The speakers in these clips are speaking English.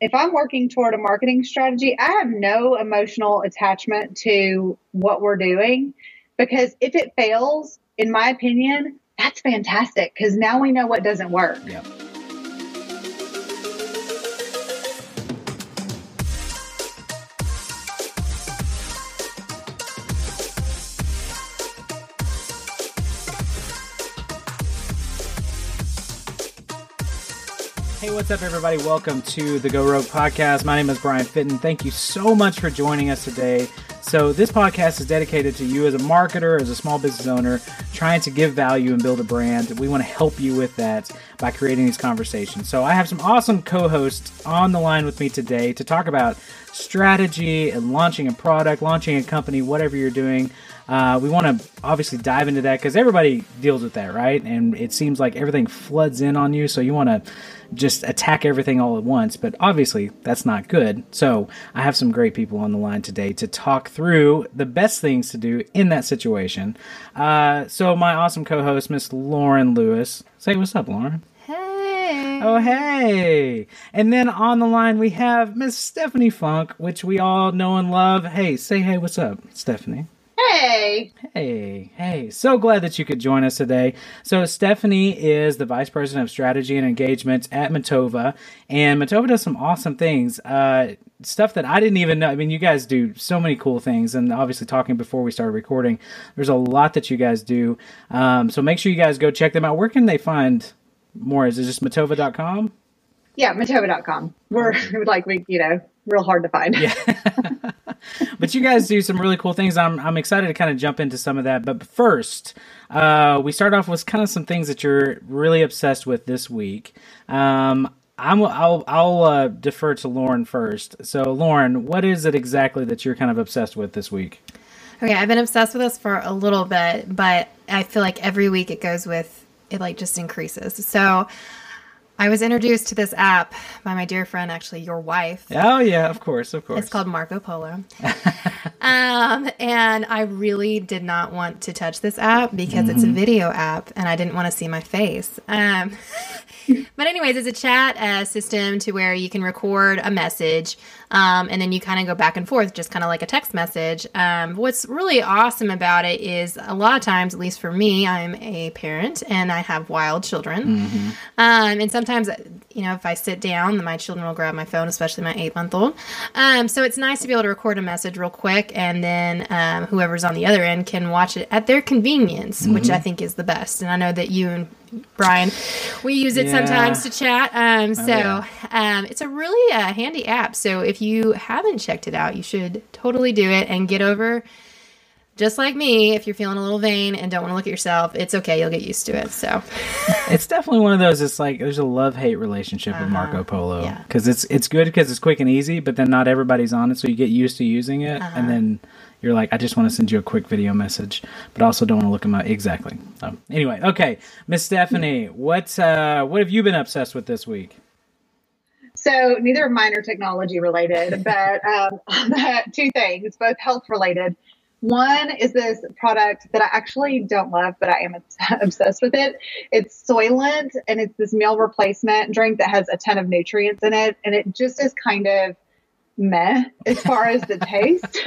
if I'm working toward a marketing strategy, I have no emotional attachment to what we're doing because if it fails, in my opinion, that's fantastic because now we know what doesn't work. Yep. What's up, everybody? Welcome to the Go Rogue podcast. My name is Brian Fitton. Thank you so much for joining us today. So, this podcast is dedicated to you as a marketer, as a small business owner, trying to give value and build a brand. We want to help you with that by creating these conversations. So, I have some awesome co hosts on the line with me today to talk about strategy and launching a product, launching a company, whatever you're doing. Uh, we want to obviously dive into that because everybody deals with that, right? And it seems like everything floods in on you, so you want to just attack everything all at once. But obviously, that's not good. So I have some great people on the line today to talk through the best things to do in that situation. Uh, so my awesome co-host, Miss Lauren Lewis, say what's up, Lauren. Hey. Oh, hey. And then on the line, we have Miss Stephanie Funk, which we all know and love. Hey, say hey, what's up, Stephanie? Hey. Hey, hey, so glad that you could join us today. So, Stephanie is the Vice President of Strategy and Engagement at Metova, and Metova does some awesome things. Uh, stuff that I didn't even know. I mean, you guys do so many cool things, and obviously, talking before we started recording, there's a lot that you guys do. Um, so, make sure you guys go check them out. Where can they find more? Is it just metova.com? Yeah, Metova.com. We're like, we, you know, real hard to find. Yeah. but you guys do some really cool things. I'm I'm excited to kind of jump into some of that. But first, uh, we start off with kind of some things that you're really obsessed with this week. Um, I'm I'll I'll uh, defer to Lauren first. So Lauren, what is it exactly that you're kind of obsessed with this week? Okay, I've been obsessed with this for a little bit, but I feel like every week it goes with it like just increases. So I was introduced to this app by my dear friend, actually your wife. Oh yeah, of course, of course. It's called Marco Polo. um, and I really did not want to touch this app because mm-hmm. it's a video app and I didn't want to see my face. Um, but anyways, it's a chat uh, system to where you can record a message um, and then you kind of go back and forth, just kind of like a text message. Um, what's really awesome about it is a lot of times, at least for me, I'm a parent and I have wild children. Mm-hmm. Um, and sometimes, you know, if I sit down, my children will grab my phone, especially my eight month old. Um, so it's nice to be able to record a message real quick and then um, whoever's on the other end can watch it at their convenience, mm-hmm. which I think is the best. And I know that you and Brian. We use it yeah. sometimes to chat. Um, oh, so oh, yeah. um, it's a really uh, handy app. So if you haven't checked it out, you should totally do it and get over. Just like me, if you're feeling a little vain and don't want to look at yourself, it's okay. You'll get used to it. So, it's definitely one of those. It's like there's a love hate relationship uh-huh. with Marco Polo because yeah. it's it's good because it's quick and easy, but then not everybody's on it, so you get used to using it, uh-huh. and then you're like, I just want to send you a quick video message, but also don't want to look at my exactly. So anyway, okay, Miss Stephanie, what uh, what have you been obsessed with this week? So neither of mine are technology related, but um, two things, both health related. One is this product that I actually don't love, but I am obsessed with it. It's Soylent, and it's this meal replacement drink that has a ton of nutrients in it, and it just is kind of meh as far as the taste.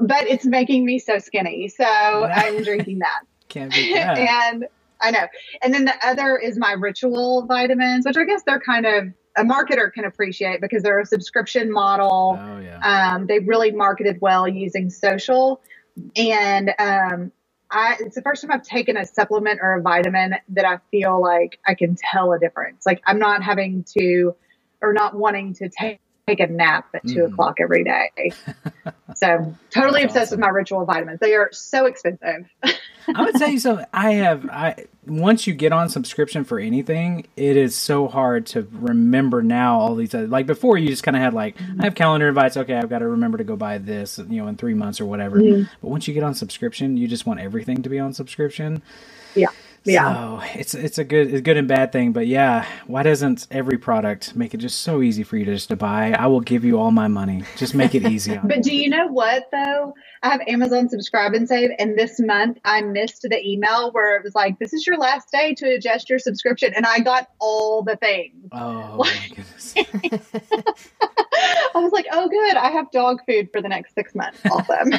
But it's making me so skinny. So I'm drinking that. Can't be that. and I know. And then the other is my ritual vitamins, which I guess they're kind of a marketer can appreciate because they're a subscription model. Oh, yeah. Um, they really marketed well using social. And um, I, it's the first time I've taken a supplement or a vitamin that I feel like I can tell a difference. Like I'm not having to or not wanting to take take a nap at two mm. o'clock every day. so totally That's obsessed awesome. with my ritual vitamins. They are so expensive. I would tell you so. I have I once you get on subscription for anything, it is so hard to remember now all these other, like before you just kind of had like I have calendar invites. Okay, I've got to remember to go buy this, you know, in three months or whatever. Mm-hmm. But once you get on subscription, you just want everything to be on subscription. Yeah. Yeah. So it's it's a good a good and bad thing, but yeah, why doesn't every product make it just so easy for you to just to buy? I will give you all my money. Just make it easy. but do you know what though? I have Amazon Subscribe and Save, and this month I missed the email where it was like, "This is your last day to adjust your subscription," and I got all the things. Oh my goodness! I was like, "Oh, good! I have dog food for the next six months." Awesome.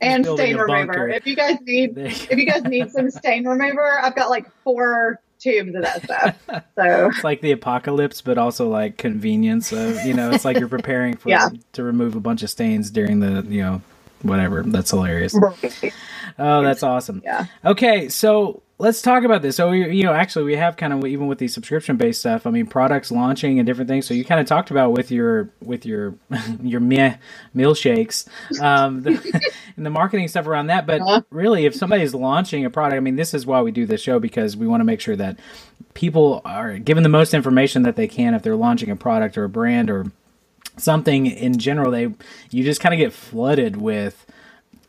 and stain remover. If you guys need, if you guys need some stain remover, I've got like four tubes of that stuff. So it's like the apocalypse, but also like convenience of you know, it's like you're preparing for yeah. to remove a bunch of stains during the you know whatever. That's hilarious. Oh, that's awesome. Yeah. Okay, so let's talk about this. So, we, you know, actually, we have kind of even with the subscription based stuff. I mean, products launching and different things. So, you kind of talked about with your with your your meh milkshakes, um, the, and the marketing stuff around that. But uh-huh. really, if somebody's launching a product, I mean, this is why we do this show because we want to make sure that people are given the most information that they can if they're launching a product or a brand or something in general. They you just kind of get flooded with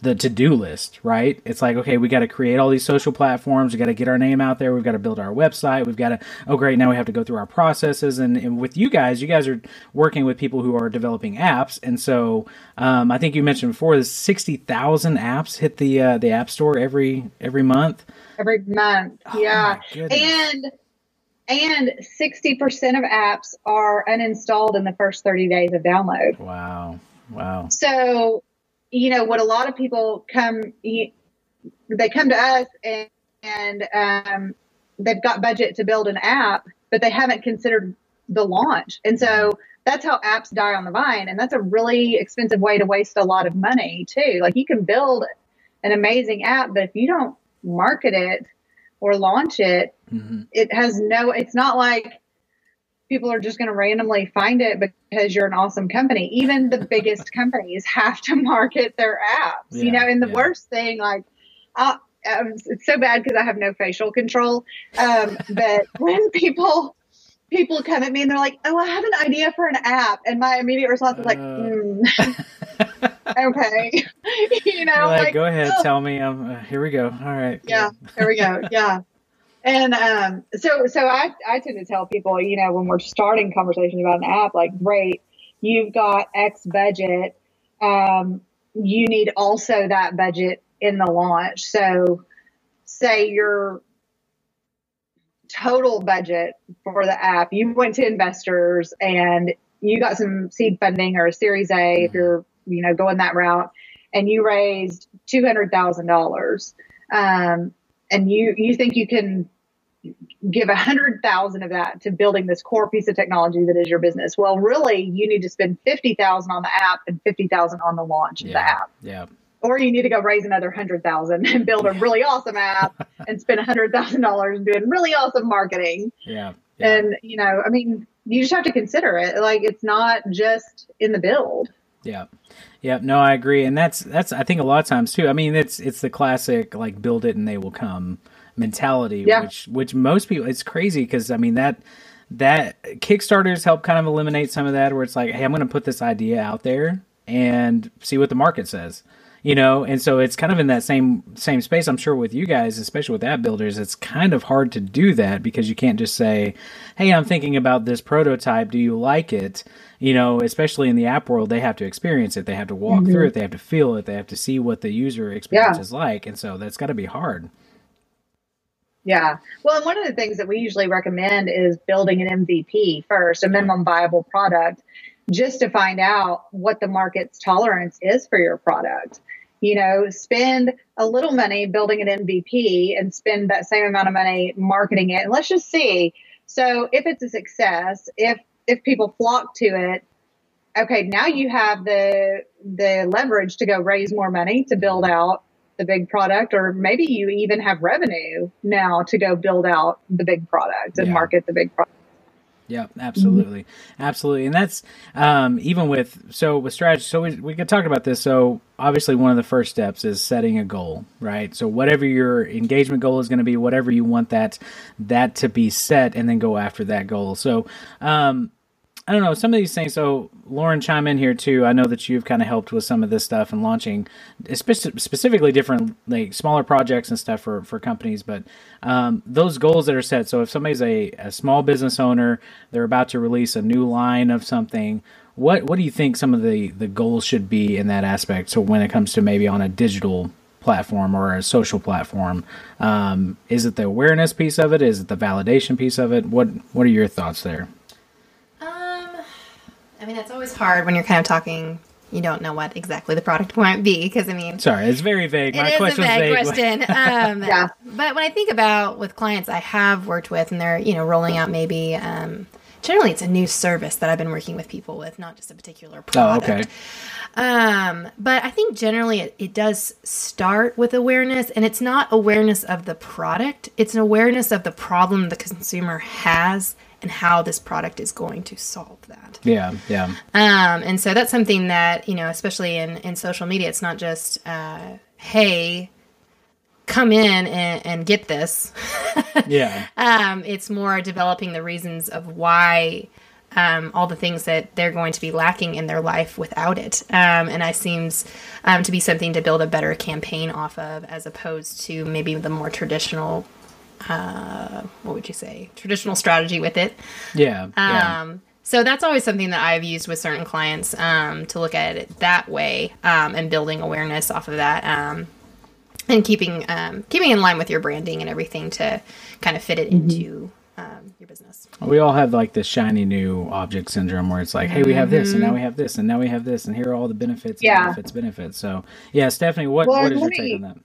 the to-do list, right? It's like, okay, we got to create all these social platforms. We got to get our name out there. We've got to build our website. We've got to, oh, great. Now we have to go through our processes. And, and with you guys, you guys are working with people who are developing apps. And so, um, I think you mentioned before the 60,000 apps hit the, uh, the app store every, every month. Every month. Oh, yeah. And, and 60% of apps are uninstalled in the first 30 days of download. Wow. Wow. So you know what a lot of people come they come to us and, and um, they've got budget to build an app but they haven't considered the launch and so that's how apps die on the vine and that's a really expensive way to waste a lot of money too like you can build an amazing app but if you don't market it or launch it mm-hmm. it has no it's not like people are just going to randomly find it because you're an awesome company. Even the biggest companies have to market their apps, yeah, you know. And the yeah. worst thing, like, uh, it's so bad because I have no facial control. Um, but when people people come at me and they're like, "Oh, I have an idea for an app," and my immediate response is like, mm. "Okay," you know, like, like, go ahead, oh. tell me. Um, uh, here we go. All right. Yeah, here we go. Yeah. And um, so, so I, I tend to tell people, you know, when we're starting conversations about an app, like, great, you've got X budget. Um, you need also that budget in the launch. So, say your total budget for the app, you went to investors and you got some seed funding or a Series A mm-hmm. if you're, you know, going that route, and you raised two hundred thousand dollars. Um, and you you think you can give a hundred thousand of that to building this core piece of technology that is your business. Well, really, you need to spend fifty thousand on the app and fifty thousand on the launch yeah, of the app. Yeah. Or you need to go raise another hundred thousand and build a really awesome app and spend a hundred thousand dollars doing really awesome marketing. Yeah, yeah. And you know, I mean, you just have to consider it. Like it's not just in the build. Yeah. Yeah, no, I agree, and that's that's I think a lot of times too. I mean, it's it's the classic like build it and they will come mentality, yeah. which which most people it's crazy because I mean that that Kickstarters help kind of eliminate some of that where it's like, hey, I'm going to put this idea out there and see what the market says you know? And so it's kind of in that same same space i'm sure with you guys especially with app builders. It's kind of hard to do that because you can't just say hey i'm thinking about this prototype. Do you like it? You know especially in the app world they have to experience it. They have to walk mm-hmm. through it. They have to feel it. They have to see what the user experience yeah. is like. And so that's got to be hard. Yeah. Well, and one of the things that we usually recommend is building an MVP first, a minimum viable product, just to find out what the market's tolerance is for your product you know, spend a little money building an MVP and spend that same amount of money marketing it. And let's just see. So if it's a success, if if people flock to it, okay, now you have the the leverage to go raise more money to build out the big product, or maybe you even have revenue now to go build out the big product and yeah. market the big product. Yeah, absolutely, mm-hmm. absolutely, and that's um, even with so with strategy. So we we could talk about this. So obviously, one of the first steps is setting a goal, right? So whatever your engagement goal is going to be, whatever you want that that to be set, and then go after that goal. So um, I don't know some of these things. So Lauren, chime in here too. I know that you've kind of helped with some of this stuff and launching, specifically different like smaller projects and stuff for for companies. But um, those goals that are set. So if somebody's a, a small business owner, they're about to release a new line of something. What what do you think some of the the goals should be in that aspect? So when it comes to maybe on a digital platform or a social platform, um, is it the awareness piece of it? Is it the validation piece of it? What what are your thoughts there? I mean, it's always hard when you're kind of talking you don't know what exactly the product might be because I mean, sorry, it's very vague. My it is a vague, vague. question. um, yeah. But when I think about with clients I have worked with, and they're you know rolling out maybe um, generally it's a new service that I've been working with people with, not just a particular product. Oh, okay. Um, but I think generally it, it, does start with awareness, and it's not awareness of the product; it's an awareness of the problem the consumer has and how this product is going to solve that. Yeah, yeah. Um, and so that's something that you know, especially in in social media, it's not just uh, hey come in and, and get this. yeah. Um, it's more developing the reasons of why um, all the things that they're going to be lacking in their life without it. Um, and I seems um, to be something to build a better campaign off of as opposed to maybe the more traditional, uh, what would you say, traditional strategy with it. Yeah. yeah. Um, so that's always something that I've used with certain clients um, to look at it that way um, and building awareness off of that um, and keeping um, keeping in line with your branding and everything to kind of fit it mm-hmm. into um, your business. We all have like the shiny new object syndrome where it's like, hey, we have this, and now we have this, and now we have this, and here are all the benefits, yeah. benefits, benefits. So, yeah, Stephanie, what, well, what is your me, take on that?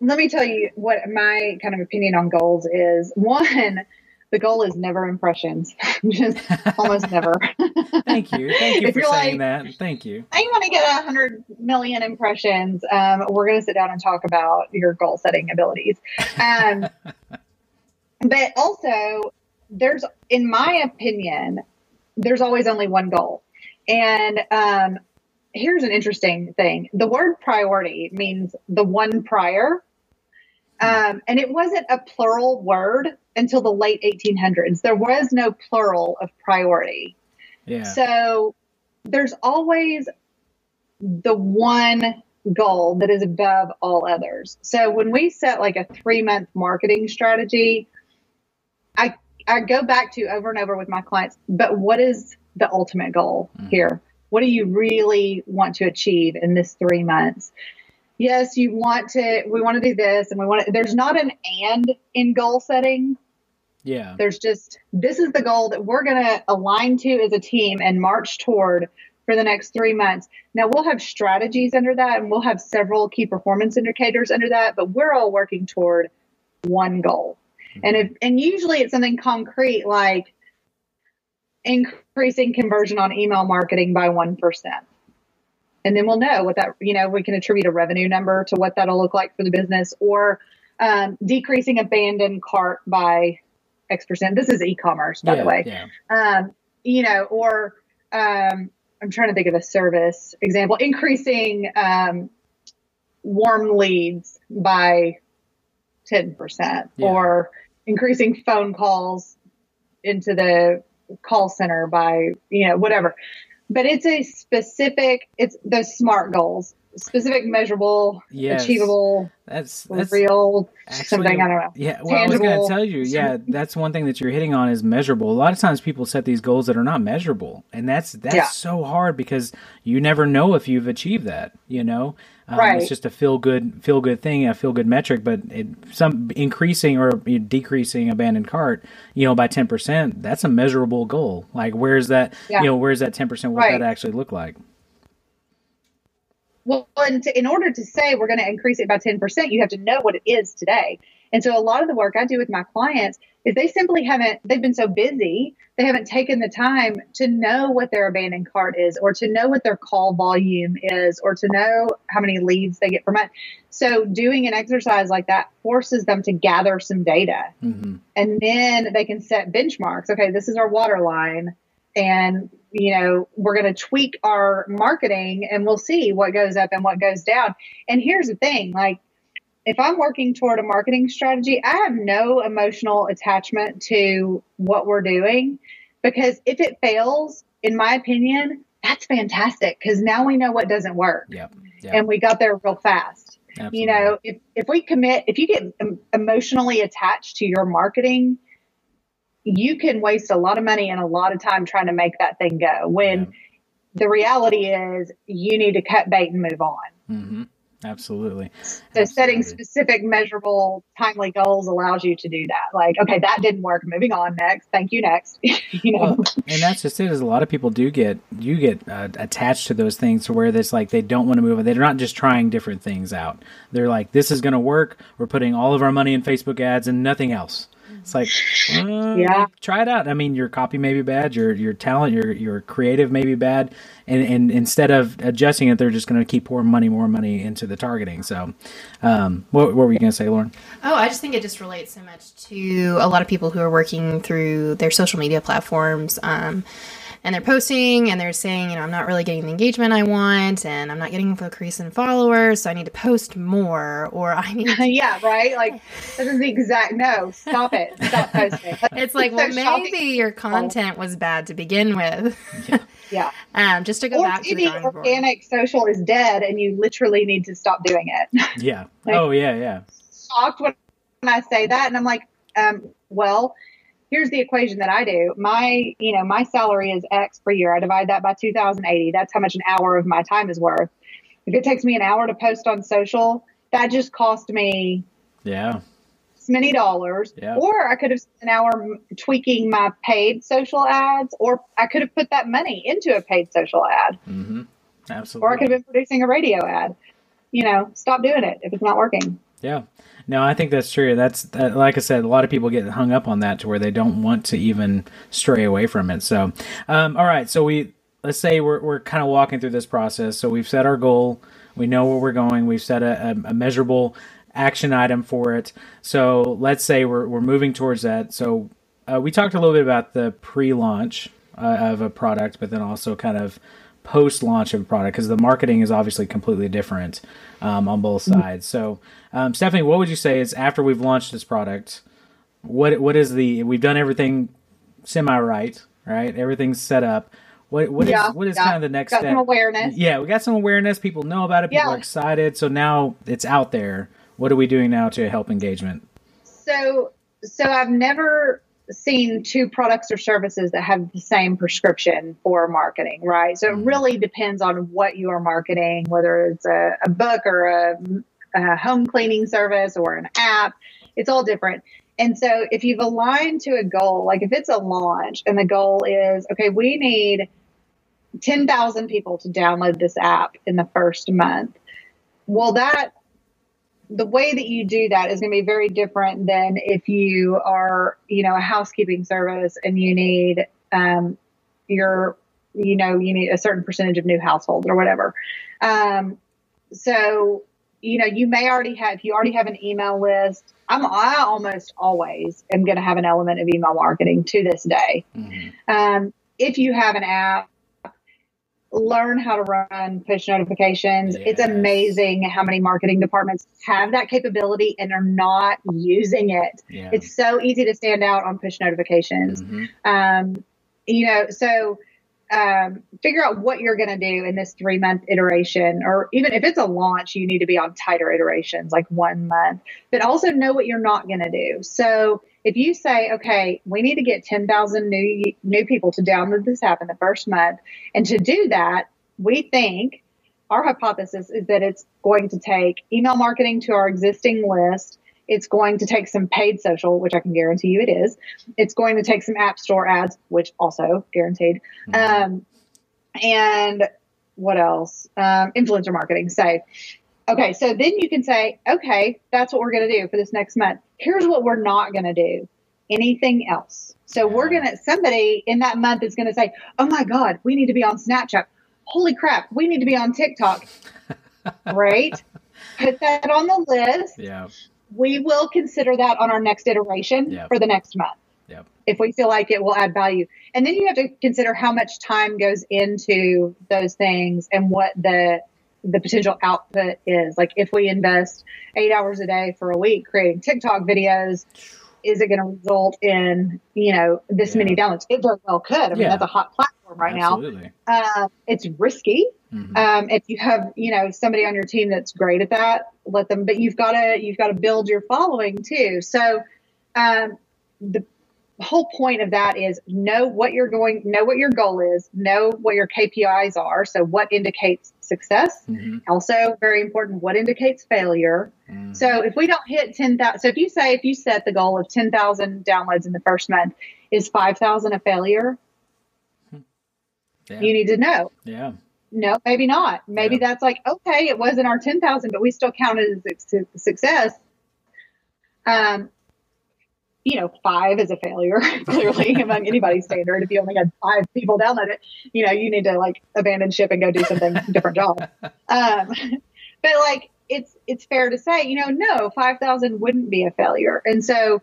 Let me tell you what my kind of opinion on goals is. One, the goal is never impressions, just almost never. Thank you. Thank you if for saying like, that. Thank you. I want to get a hundred million impressions. Um, we're going to sit down and talk about your goal setting abilities. Um, but also, there's, in my opinion, there's always only one goal. And um, here's an interesting thing the word priority means the one prior. Um, and it wasn't a plural word until the late 1800s. There was no plural of priority. Yeah. So there's always the one goal that is above all others. So when we set like a three month marketing strategy, I I go back to over and over with my clients, but what is the ultimate goal mm-hmm. here? What do you really want to achieve in this three months? Yes, you want to, we want to do this and we want to, there's not an and in goal setting. Yeah. There's just, this is the goal that we're going to align to as a team and march toward for the next three months. Now we'll have strategies under that and we'll have several key performance indicators under that, but we're all working toward one goal. Mm-hmm. And if, and usually it's something concrete like increasing conversion on email marketing by 1% and then we'll know what that you know we can attribute a revenue number to what that'll look like for the business or um, decreasing abandoned cart by x percent this is e-commerce by yeah, the way yeah. um, you know or um, i'm trying to think of a service example increasing um, warm leads by 10% yeah. or increasing phone calls into the call center by you know whatever but it's a specific it's the smart goals specific measurable yes. achievable that's that's real actually, something i don't know yeah well tangible. i was going to tell you yeah that's one thing that you're hitting on is measurable a lot of times people set these goals that are not measurable and that's that's yeah. so hard because you never know if you've achieved that you know um, right. It's just a feel good feel good thing, a feel good metric, but it, some increasing or decreasing abandoned cart, you know, by ten percent, that's a measurable goal. Like, where's that? Yeah. You know, where's that ten percent? What right. that actually look like? Well, and to, in order to say we're going to increase it by ten percent, you have to know what it is today. And so, a lot of the work I do with my clients is they simply haven't, they've been so busy, they haven't taken the time to know what their abandoned cart is, or to know what their call volume is, or to know how many leads they get per month. So, doing an exercise like that forces them to gather some data. Mm-hmm. And then they can set benchmarks. Okay, this is our water line. And, you know, we're going to tweak our marketing and we'll see what goes up and what goes down. And here's the thing like, if I'm working toward a marketing strategy, I have no emotional attachment to what we're doing because if it fails, in my opinion, that's fantastic because now we know what doesn't work. Yep. yep. And we got there real fast. Absolutely. You know, if, if we commit, if you get emotionally attached to your marketing, you can waste a lot of money and a lot of time trying to make that thing go when yeah. the reality is you need to cut bait and move on. Mm-hmm. Absolutely. So Absolutely. setting specific, measurable, timely goals allows you to do that. Like, okay, that didn't work. Moving on. Next. Thank you. Next. you know. Well, and that's just it. Is a lot of people do get you get uh, attached to those things to where it's like they don't want to move. They're not just trying different things out. They're like, this is going to work. We're putting all of our money in Facebook ads and nothing else. It's like, uh, yeah, try it out. I mean, your copy may be bad, your your talent, your your creative may be bad, and and instead of adjusting it, they're just going to keep pouring money, more money into the targeting. So, um, what, what were you going to say, Lauren? Oh, I just think it just relates so much to a lot of people who are working through their social media platforms. Um, and they're posting and they're saying, you know, I'm not really getting the engagement I want and I'm not getting the increase in followers, so I need to post more or I need to- Yeah, right? Like this is the exact no, stop it. Stop posting. it's like, well, maybe your content was bad to begin with. Yeah. yeah. Um, just to go or back maybe to the organic social is dead and you literally need to stop doing it. Yeah. like, oh yeah, yeah. Shocked when I say that and I'm like, um, well, here's the equation that I do. My, you know, my salary is X per year. I divide that by 2080. That's how much an hour of my time is worth. If it takes me an hour to post on social, that just cost me yeah many dollars. Yeah. Or I could have spent an hour tweaking my paid social ads, or I could have put that money into a paid social ad. Mm-hmm. Absolutely. Or I could have been producing a radio ad. You know, stop doing it if it's not working. Yeah. No, I think that's true. That's that, like I said, a lot of people get hung up on that to where they don't want to even stray away from it. So, um, all right. So we let's say we're we're kind of walking through this process. So we've set our goal. We know where we're going. We've set a, a, a measurable action item for it. So let's say we're we're moving towards that. So uh, we talked a little bit about the pre-launch uh, of a product, but then also kind of post launch of a product because the marketing is obviously completely different um, on both mm-hmm. sides. So, um, Stephanie, what would you say is after we've launched this product? What what is the we've done everything semi right, right? Everything's set up. What what yeah, is, what is yeah. kind of the next got step? Some awareness. Yeah, we got some awareness. People know about it. People yeah. are excited. So now it's out there. What are we doing now to help engagement? So so I've never seen two products or services that have the same prescription for marketing, right? So it mm-hmm. really depends on what you are marketing, whether it's a, a book or a, a home cleaning service or an app. It's all different. And so if you've aligned to a goal, like if it's a launch and the goal is, okay, we need 10,000 people to download this app in the first month. Well, that the way that you do that is going to be very different than if you are, you know, a housekeeping service and you need um, your, you know, you need a certain percentage of new households or whatever. Um, so, you know, you may already have, if you already have an email list, I'm, I almost always am going to have an element of email marketing to this day. Mm-hmm. Um, if you have an app, learn how to run push notifications. It's amazing how many marketing departments have that capability and are not using it. Yeah. It's so easy to stand out on push notifications. Mm-hmm. Um, you know, so um, figure out what you're going to do in this three month iteration, or even if it's a launch, you need to be on tighter iterations, like one month, but also know what you're not going to do. So if you say, okay, we need to get 10,000 new, new people to download this app in the first month, and to do that, we think our hypothesis is that it's going to take email marketing to our existing list. It's going to take some paid social, which I can guarantee you it is. It's going to take some app store ads, which also guaranteed. Mm-hmm. Um, and what else? Um, influencer marketing. Say, okay, so then you can say, okay, that's what we're going to do for this next month here's what we're not going to do anything else. So we're going to, somebody in that month is going to say, oh my God, we need to be on Snapchat. Holy crap, we need to be on TikTok. right? Put that on the list. Yeah. We will consider that on our next iteration yep. for the next month. Yep. If we feel like it will add value. And then you have to consider how much time goes into those things and what the the potential output is. Like if we invest eight hours a day for a week creating TikTok videos, is it going to result in you know this yeah. many downloads? It very well could. I mean, yeah. that's a hot platform right Absolutely. now. Um, it's risky. Mm-hmm. Um, if you have you know somebody on your team that's great at that, let them. But you've got to you've got to build your following too. So um, the whole point of that is know what you're going, know what your goal is, know what your KPIs are. So what indicates success? Mm-hmm. Also very important, what indicates failure? Mm-hmm. So if we don't hit 10,000, so if you say, if you set the goal of 10,000 downloads in the first month, is 5,000 a failure? Yeah. You need to know. Yeah. No, maybe not. Maybe yeah. that's like, okay, it wasn't our 10,000, but we still counted as a success. Um, you know, five is a failure, clearly among anybody's standard. If you only had five people download it, you know, you need to like abandon ship and go do something different job. Um, but like, it's, it's fair to say, you know, no, 5,000 wouldn't be a failure. And so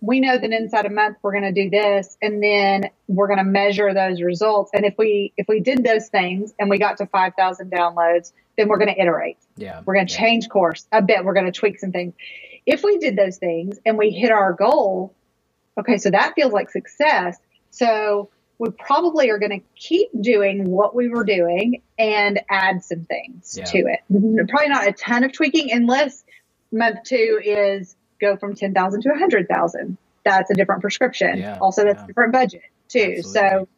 we know that inside a month we're going to do this and then we're going to measure those results. And if we, if we did those things and we got to 5,000 downloads, then we're going to iterate. Yeah. We're going to yeah. change course a bit. We're going to tweak some things if we did those things and we hit our goal, okay, so that feels like success. So we probably are going to keep doing what we were doing and add some things yeah. to it. Mm-hmm. Probably not a ton of tweaking unless month two is go from 10,000 to 100,000. That's a different prescription. Yeah. Also, that's yeah. a different budget too. Absolutely. So,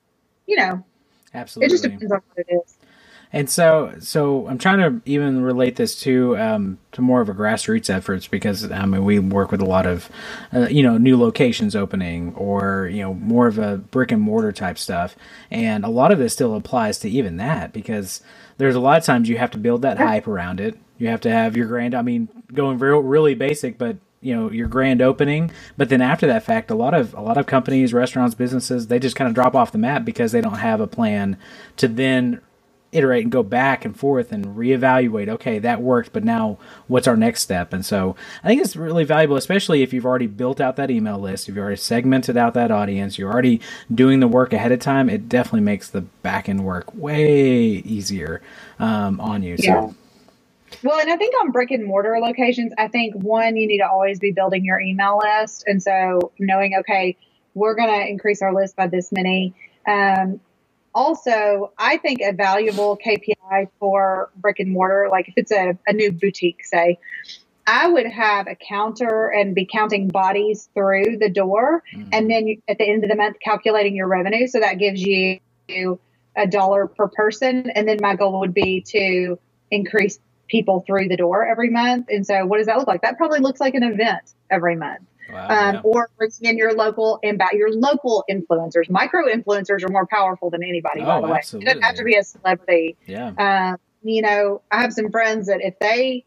you know, Absolutely. it just depends on what it is. And so, so I'm trying to even relate this to um, to more of a grassroots efforts because I mean we work with a lot of uh, you know new locations opening or you know more of a brick and mortar type stuff, and a lot of this still applies to even that because there's a lot of times you have to build that hype around it. You have to have your grand. I mean, going real really basic, but you know your grand opening but then after that fact a lot of a lot of companies restaurants businesses they just kind of drop off the map because they don't have a plan to then iterate and go back and forth and reevaluate okay that worked but now what's our next step and so i think it's really valuable especially if you've already built out that email list if you've already segmented out that audience you're already doing the work ahead of time it definitely makes the back end work way easier um, on you yeah. so well, and I think on brick and mortar locations, I think one, you need to always be building your email list. And so knowing, okay, we're going to increase our list by this many. Um, also, I think a valuable KPI for brick and mortar, like if it's a, a new boutique, say, I would have a counter and be counting bodies through the door. Mm-hmm. And then you, at the end of the month, calculating your revenue. So that gives you a dollar per person. And then my goal would be to increase people through the door every month. And so what does that look like? That probably looks like an event every month. Wow, um, yeah. or bringing in your local imba- your local influencers. Micro influencers are more powerful than anybody. Oh, by the way, absolutely. it doesn't have to be a celebrity. Yeah. Um, you know, I have some friends that if they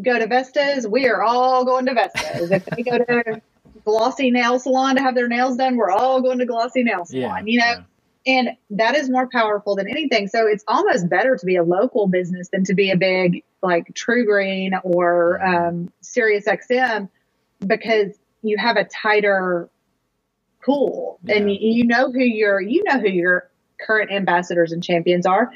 go to Vestas, we are all going to Vestas. if they go to Glossy Nail Salon to have their nails done, we're all going to Glossy Nail Salon. Yeah, you know. And that is more powerful than anything. So it's almost better to be a local business than to be a big like TruGreen or um, Sirius XM because you have a tighter pool yeah. and you know who your you know who your current ambassadors and champions are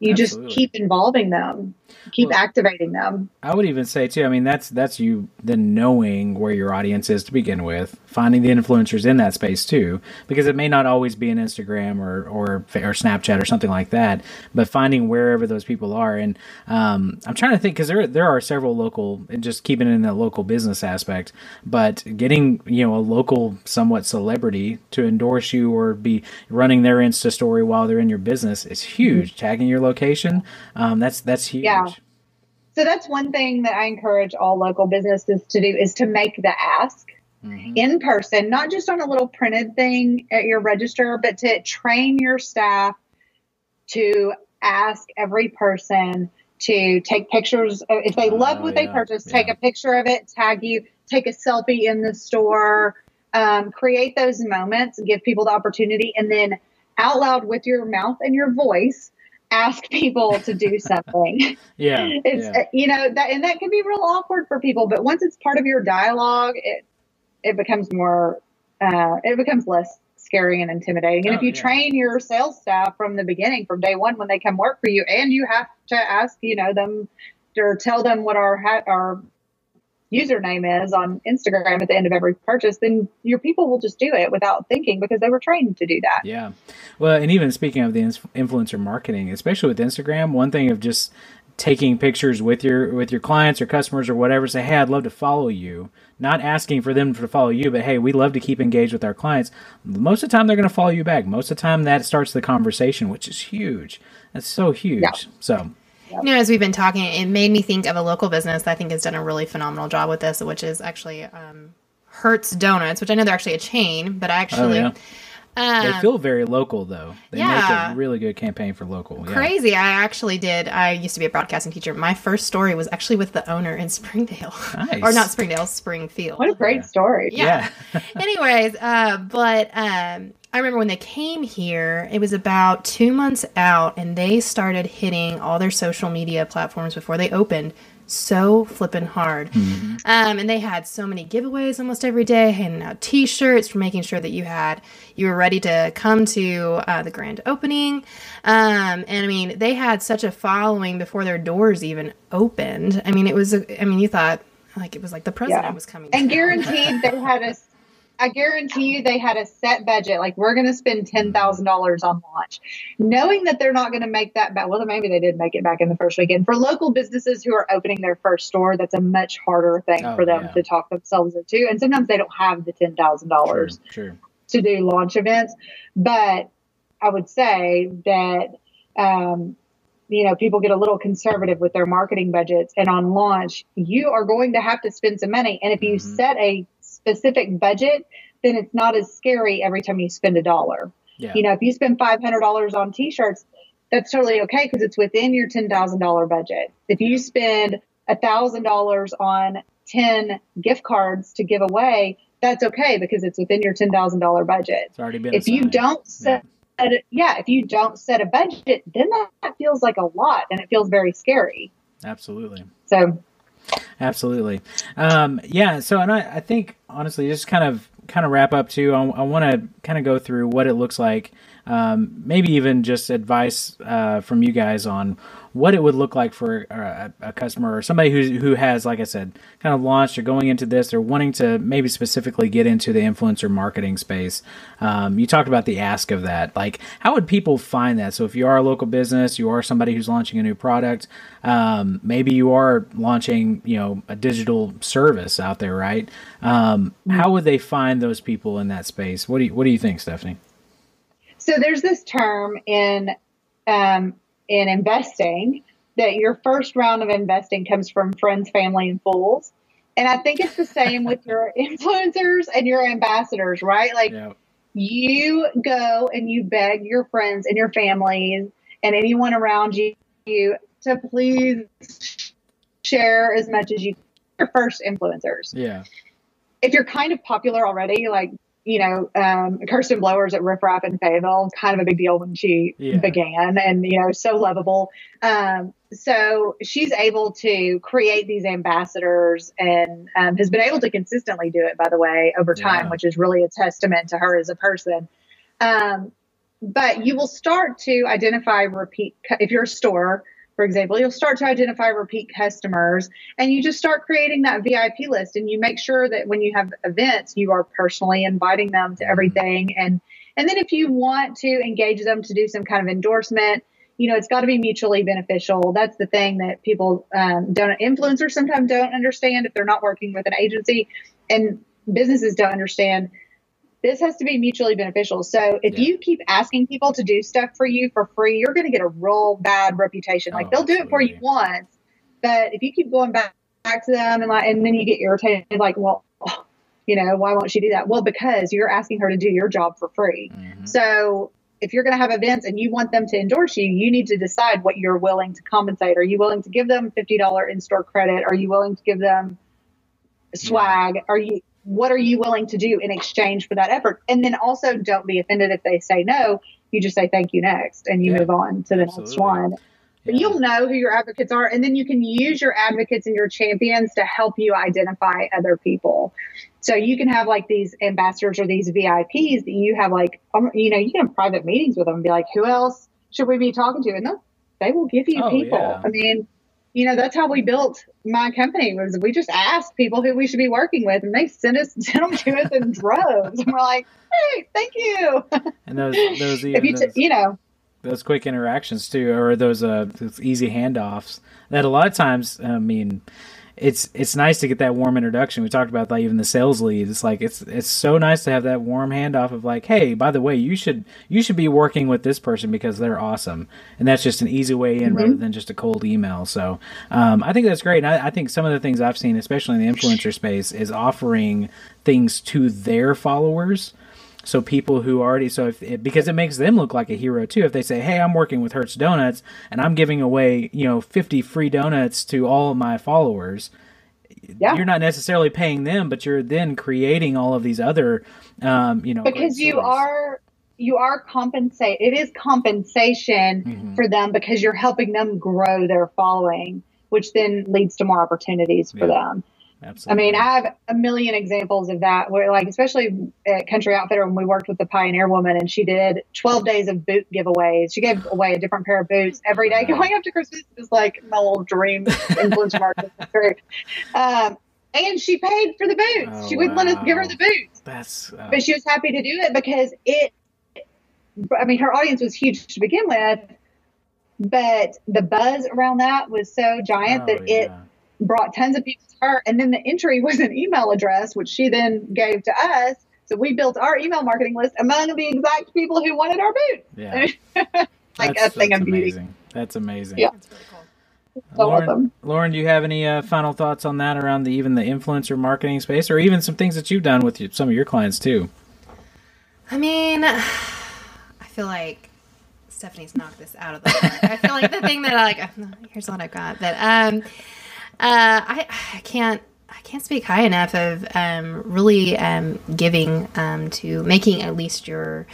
you Absolutely. just keep involving them keep well, activating them i would even say too i mean that's that's you then knowing where your audience is to begin with finding the influencers in that space too because it may not always be an instagram or or, or snapchat or something like that but finding wherever those people are and um, i'm trying to think because there there are several local and just keeping it in the local business aspect but getting you know a local somewhat celebrity to endorse you or be running their insta story while they're in your business is huge mm-hmm. tagging your location um, that's that's huge yeah. So that's one thing that I encourage all local businesses to do is to make the ask mm-hmm. in person, not just on a little printed thing at your register, but to train your staff to ask every person to take pictures. If they love what yeah, they purchased, yeah. take a picture of it, tag you, take a selfie in the store, um, create those moments, give people the opportunity, and then out loud with your mouth and your voice ask people to do something. yeah. It's, yeah. you know, that, and that can be real awkward for people, but once it's part of your dialogue, it, it becomes more, uh, it becomes less scary and intimidating. And oh, if you yeah. train your sales staff from the beginning, from day one, when they come work for you, and you have to ask, you know, them or tell them what our, our username is on Instagram at the end of every purchase, then your people will just do it without thinking because they were trained to do that. Yeah. Well, and even speaking of the influencer marketing, especially with Instagram, one thing of just taking pictures with your with your clients or customers or whatever say hey i'd love to follow you not asking for them to follow you but hey we love to keep engaged with our clients most of the time they're going to follow you back most of the time that starts the conversation which is huge that's so huge yeah. so you know, as we've been talking, it made me think of a local business that I think has done a really phenomenal job with this, which is actually um, Hurts Donuts, which I know they're actually a chain, but actually. Oh, yeah. Um, they feel very local, though. They yeah. make a really good campaign for local. Crazy. I actually did. I used to be a broadcasting teacher. My first story was actually with the owner in Springdale. Nice. or not Springdale, Springfield. What a great yeah. story. Yeah. yeah. Anyways, uh, but um, I remember when they came here, it was about two months out, and they started hitting all their social media platforms before they opened so flippin' hard. Mm-hmm. Um, and they had so many giveaways almost every day, handing out T-shirts for making sure that you had you were ready to come to uh, the grand opening. Um, and I mean, they had such a following before their doors even opened. I mean, it was. I mean, you thought like it was like the president yeah. was coming, and guaranteed they had a I guarantee you they had a set budget. Like we're going to spend ten thousand dollars on launch, knowing that they're not going to make that back. Well, maybe they did make it back in the first weekend. For local businesses who are opening their first store, that's a much harder thing oh, for them yeah. to talk themselves into, and sometimes they don't have the ten thousand dollars to do launch events. But I would say that. Um, you know, people get a little conservative with their marketing budgets. And on launch, you are going to have to spend some money. And if you mm-hmm. set a specific budget, then it's not as scary every time you spend a dollar. Yeah. You know, if you spend $500 on t-shirts, that's totally okay because it's within your $10,000 budget. If you spend $1,000 on 10 gift cards to give away, that's okay because it's within your $10,000 budget. It's already been If assigned. you don't set yeah. yeah, if you don't set a budget, then that feels like a lot and it feels very scary. Absolutely. So Absolutely. Um, yeah. So, and I, I think honestly, just kind of kind of wrap up too. I, I want to kind of go through what it looks like. Um, maybe even just advice uh, from you guys on what it would look like for a, a, customer or somebody who who has, like I said, kind of launched or going into this or wanting to maybe specifically get into the influencer marketing space. Um, you talked about the ask of that. Like, how would people find that? So, if you are a local business, you are somebody who's launching a new product, um, maybe you are launching, you know, a digital service out there, right? Um, how would they find those people in that space? What do you What do you think, Stephanie? So, there's this term in um, in investing that your first round of investing comes from friends, family, and fools. And I think it's the same with your influencers and your ambassadors, right? Like yep. you go and you beg your friends and your families and anyone around you, you to please share as much as you your first influencers. Yeah. If you're kind of popular already, like you know, um, Kirsten Blowers at Riff Raff in Fayetteville, kind of a big deal when she yeah. began and, you know, so lovable. Um, so she's able to create these ambassadors and um, has been able to consistently do it, by the way, over time, yeah. which is really a testament to her as a person. Um, but you will start to identify repeat, if you're a store, for example, you'll start to identify repeat customers and you just start creating that VIP list and you make sure that when you have events, you are personally inviting them to mm-hmm. everything. And, and then if you want to engage them to do some kind of endorsement, you know, it's got to be mutually beneficial. That's the thing that people um, don't, influencers sometimes don't understand if they're not working with an agency and businesses don't understand this has to be mutually beneficial. So if yeah. you keep asking people to do stuff for you for free, you're going to get a real bad reputation. Like oh, they'll do absolutely. it for you once, but if you keep going back, back to them and like, and then you get irritated, like, well, you know, why won't she do that? Well, because you're asking her to do your job for free. Mm-hmm. So if you're going to have events and you want them to endorse you, you need to decide what you're willing to compensate. Are you willing to give them $50 in-store credit? Are you willing to give them swag? Yeah. Are you what are you willing to do in exchange for that effort? And then also don't be offended if they say no. You just say thank you next and you yeah, move on to the absolutely. next one. Yeah. You'll know who your advocates are, and then you can use your advocates and your champions to help you identify other people. So you can have like these ambassadors or these VIPs that you have like, um, you know, you can have private meetings with them and be like, who else should we be talking to? And they will give you oh, people. Yeah. I mean, you know, that's how we built my company was we just asked people who we should be working with and they sent us sent them to us in droves. And we're like, hey, thank you. And those those even you, t- you know those quick interactions too, or those uh those easy handoffs that a lot of times I mean it's it's nice to get that warm introduction. We talked about like even the sales leads. It's like it's it's so nice to have that warm handoff of like, hey, by the way, you should you should be working with this person because they're awesome, and that's just an easy way in mm-hmm. rather than just a cold email. So um, I think that's great. And I, I think some of the things I've seen, especially in the influencer space, is offering things to their followers so people who already so if it, because it makes them look like a hero too. If they say, "Hey, I'm working with Hurts Donuts and I'm giving away you know 50 free donuts to all of my followers," yeah. you're not necessarily paying them, but you're then creating all of these other um, you know because you are you are compensate. It is compensation mm-hmm. for them because you're helping them grow their following, which then leads to more opportunities for yeah. them. Absolutely. I mean, I have a million examples of that where, like, especially at Country Outfitter when we worked with the Pioneer Woman and she did 12 days of boot giveaways. She gave away a different pair of boots every day going up to Christmas. It was like my little dream influencer marketing. Um, and she paid for the boots. Oh, she wouldn't wow. let us give her the boots. That's, uh... but she was happy to do it because it, I mean, her audience was huge to begin with, but the buzz around that was so giant oh, that yeah. it brought tons of people to her. And then the entry was an email address, which she then gave to us. So we built our email marketing list among the exact people who wanted our boot. Yeah. like that's, a thing of beauty. Amazing. That's amazing. Yeah. That's really cool. Lauren, Lauren, do you have any uh, final thoughts on that around the even the influencer marketing space, or even some things that you've done with some of your clients too? I mean, I feel like Stephanie's knocked this out of the park. I feel like the thing that I like, here's what I've got, that. um, I, I can't I can't speak high enough of um, really um, giving um, to making at least your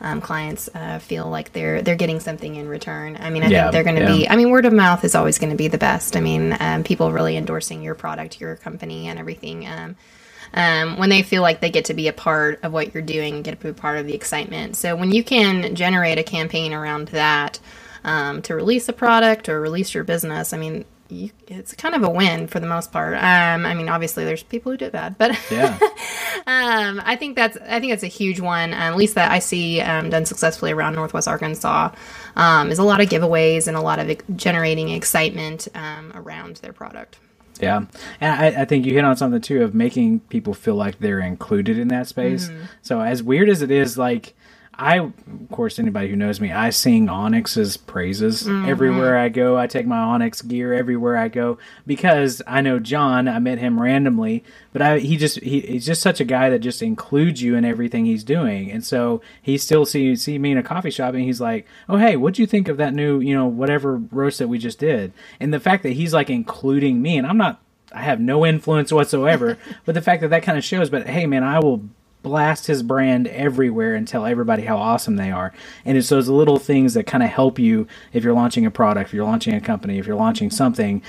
um, clients uh, feel like they're they're getting something in return. I mean, I yeah, think they're going to yeah. be. I mean, word of mouth is always going to be the best. I mean, um, people really endorsing your product, your company, and everything. Um, when they feel like they get to be a part of what you're doing get to be a part of the excitement. So when you can generate a campaign around that to release a product or release your business, I mean, you, it's kind of a win for the most part. Um, I mean, obviously there's people who do it bad, but yeah, um, I think that's I think that's a huge one. Um, at least that I see um, done successfully around Northwest Arkansas um, is a lot of giveaways and a lot of generating excitement um, around their product. Yeah, and I, I, think you hit on something too of making people feel like they're included in that space. Mm-hmm. So as weird as it is, like I, of course, anybody who knows me, I sing Onyx's praises mm-hmm. everywhere I go. I take my Onyx gear everywhere I go because I know John. I met him randomly, but I he just he, he's just such a guy that just includes you in everything he's doing, and so he still see see me in a coffee shop and he's like, "Oh hey, what'd you think of that new you know whatever roast that we just did?" And the fact that he's like including me, and I'm not I have no influence whatsoever. but the fact that that kind of shows. But hey, man, I will blast his brand everywhere and tell everybody how awesome they are. And it's those little things that kind of help you if you're launching a product, if you're launching a company, if you're launching something.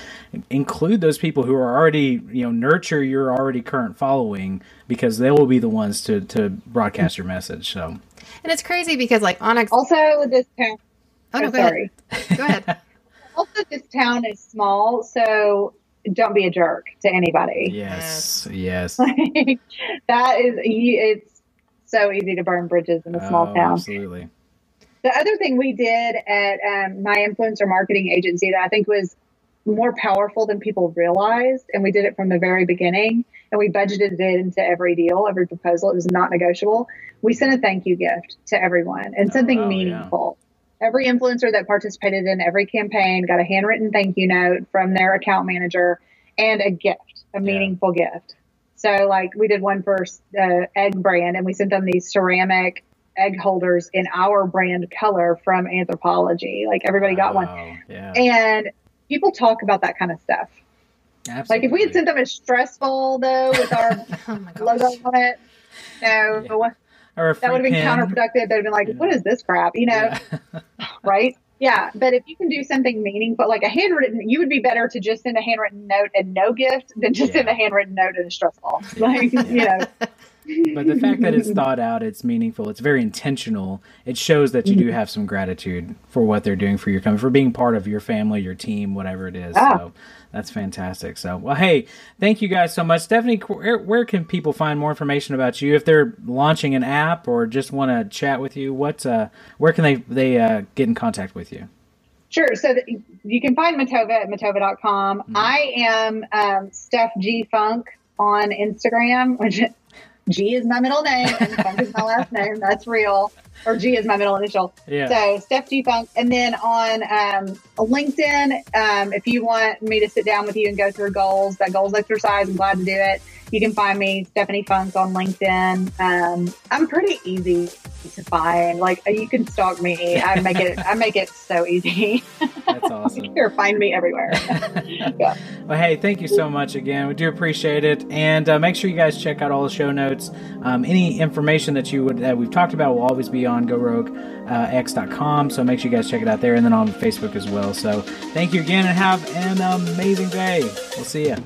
Include those people who are already, you know, nurture your already current following because they will be the ones to to broadcast your message. So. And it's crazy because like Onyx also this town. Oh no, oh, go sorry. Ahead. Go ahead. also, this town is small, so don't be a jerk to anybody. Yes, yes. that is, it's so easy to burn bridges in a small oh, town. Absolutely. The other thing we did at um, my influencer marketing agency that I think was more powerful than people realized, and we did it from the very beginning, and we budgeted it into every deal, every proposal. It was not negotiable. We sent a thank you gift to everyone and something oh, meaningful. Yeah every influencer that participated in every campaign got a handwritten thank you note from their account manager and a gift, a meaningful yeah. gift. So, like, we did one for uh, egg brand, and we sent them these ceramic egg holders in our brand color from Anthropologie. Like, everybody got one. Yeah. And people talk about that kind of stuff. Absolutely. Like, if we had sent them a stressful, though, with our oh logo on it, no. Yeah or that would have been pin. counterproductive. They'd have been like, yeah. "What is this crap?" You know, yeah. right? Yeah, but if you can do something meaningful, like a handwritten, you would be better to just send a handwritten note and no gift than just yeah. send a handwritten note and a stress ball. Like, you know, but the fact that it's thought out, it's meaningful, it's very intentional. It shows that you do mm-hmm. have some gratitude for what they're doing for your company, for being part of your family, your team, whatever it is. Ah. So that's fantastic. So, well, hey, thank you guys so much. Stephanie, where, where can people find more information about you if they're launching an app or just want to chat with you? What, uh, where can they they uh, get in contact with you? Sure. So you can find Metova at metova.com. Mm-hmm. I am um, Steph G Funk on Instagram, which G is my middle name and Funk is my last name. That's real. Or G is my middle initial. Yeah. So Steph G Funk. And then on um, LinkedIn, um, if you want me to sit down with you and go through goals, that goals exercise, I'm glad to do it. You can find me, Stephanie Funk, on LinkedIn. Um, I'm pretty easy to find. Like you can stalk me. I make it. I make it so easy. That's awesome. you can find me everywhere. yeah. Well, hey, thank you so much again. We do appreciate it, and uh, make sure you guys check out all the show notes. Um, any information that you would that we've talked about will always be on GoRogueX.com. So make sure you guys check it out there, and then on Facebook as well. So thank you again, and have an amazing day. We'll see you.